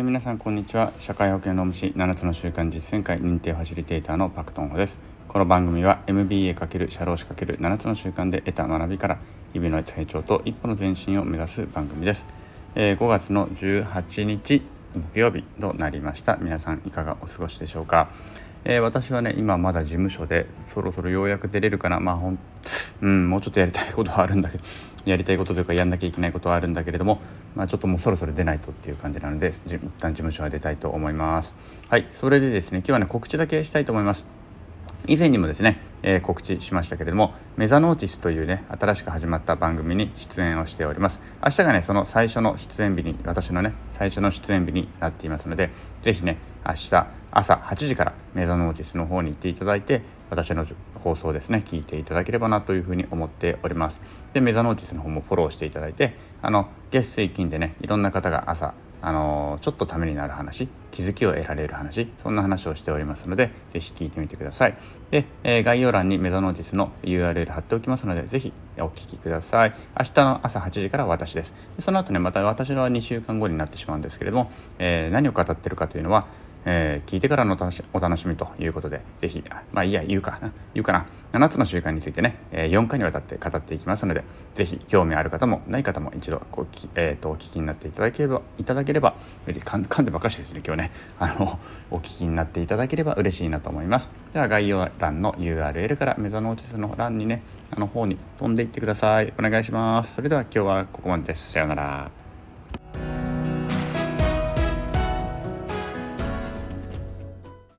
えー、皆さんこんにちは。社会保険労務士7つの習慣実践会認定ファシリテーターのパクトンホです。この番組は MBA× 社労士 ×7 つの習慣で得た学びから日々の成長と一歩の前進を目指す番組です、えー、5月の18日木曜日となりました。皆さんいかがお過ごしでしょうか。えー、私はね今まだ事務所でそろそろようやく出れるかな。まあほん、うん、もうちょっとやりたいことはあるんだけど やりたいことというかやんなきゃいけないことはあるんだけれども、まあ、ちょっともうそろそろ出ないとっていう感じなので一旦事務所は出たいと思います。はいそれでですね今日はね告知だけしたいと思います。以前にもですね、えー、告知しましたけれどもメザノーティスというね新しく始まった番組に出演をしております。明日がねその最初の出演日に私のね最初の出演日になっていますので是非ね明日朝8時からメザノーティスの方に行っていただいて私の放送ですね聞いていただければなというふうに思っております。でメザノーティスの方もフォローしていただいてあの月水金でねいろんな方が朝あのちょっとためになる話気づきを得られる話そんな話をしておりますので是非聞いてみてください。で、え、概要欄にメゾノーティスの URL 貼っておきますので是非お聞きください。明日の朝8時から私です。でその後ねまた私は2週間後になってしまうんですけれども、えー、何を語ってるかというのはえー、聞いてからのお楽しみということで、ぜひ、まあいいや、言うかな、言うかな、7つの習慣についてね、えー、4回にわたって語っていきますので、ぜひ興味ある方もない方も一度こうきえーと、お聞きになっていただければ、いただければ、噛んでばかしですね、今日ね、あの、お聞きになっていただければ嬉しいなと思います。では、概要欄の URL からメザノーティスの欄にね、あの方に飛んでいってください。お願いします。それでは今日はここまでです。さようなら。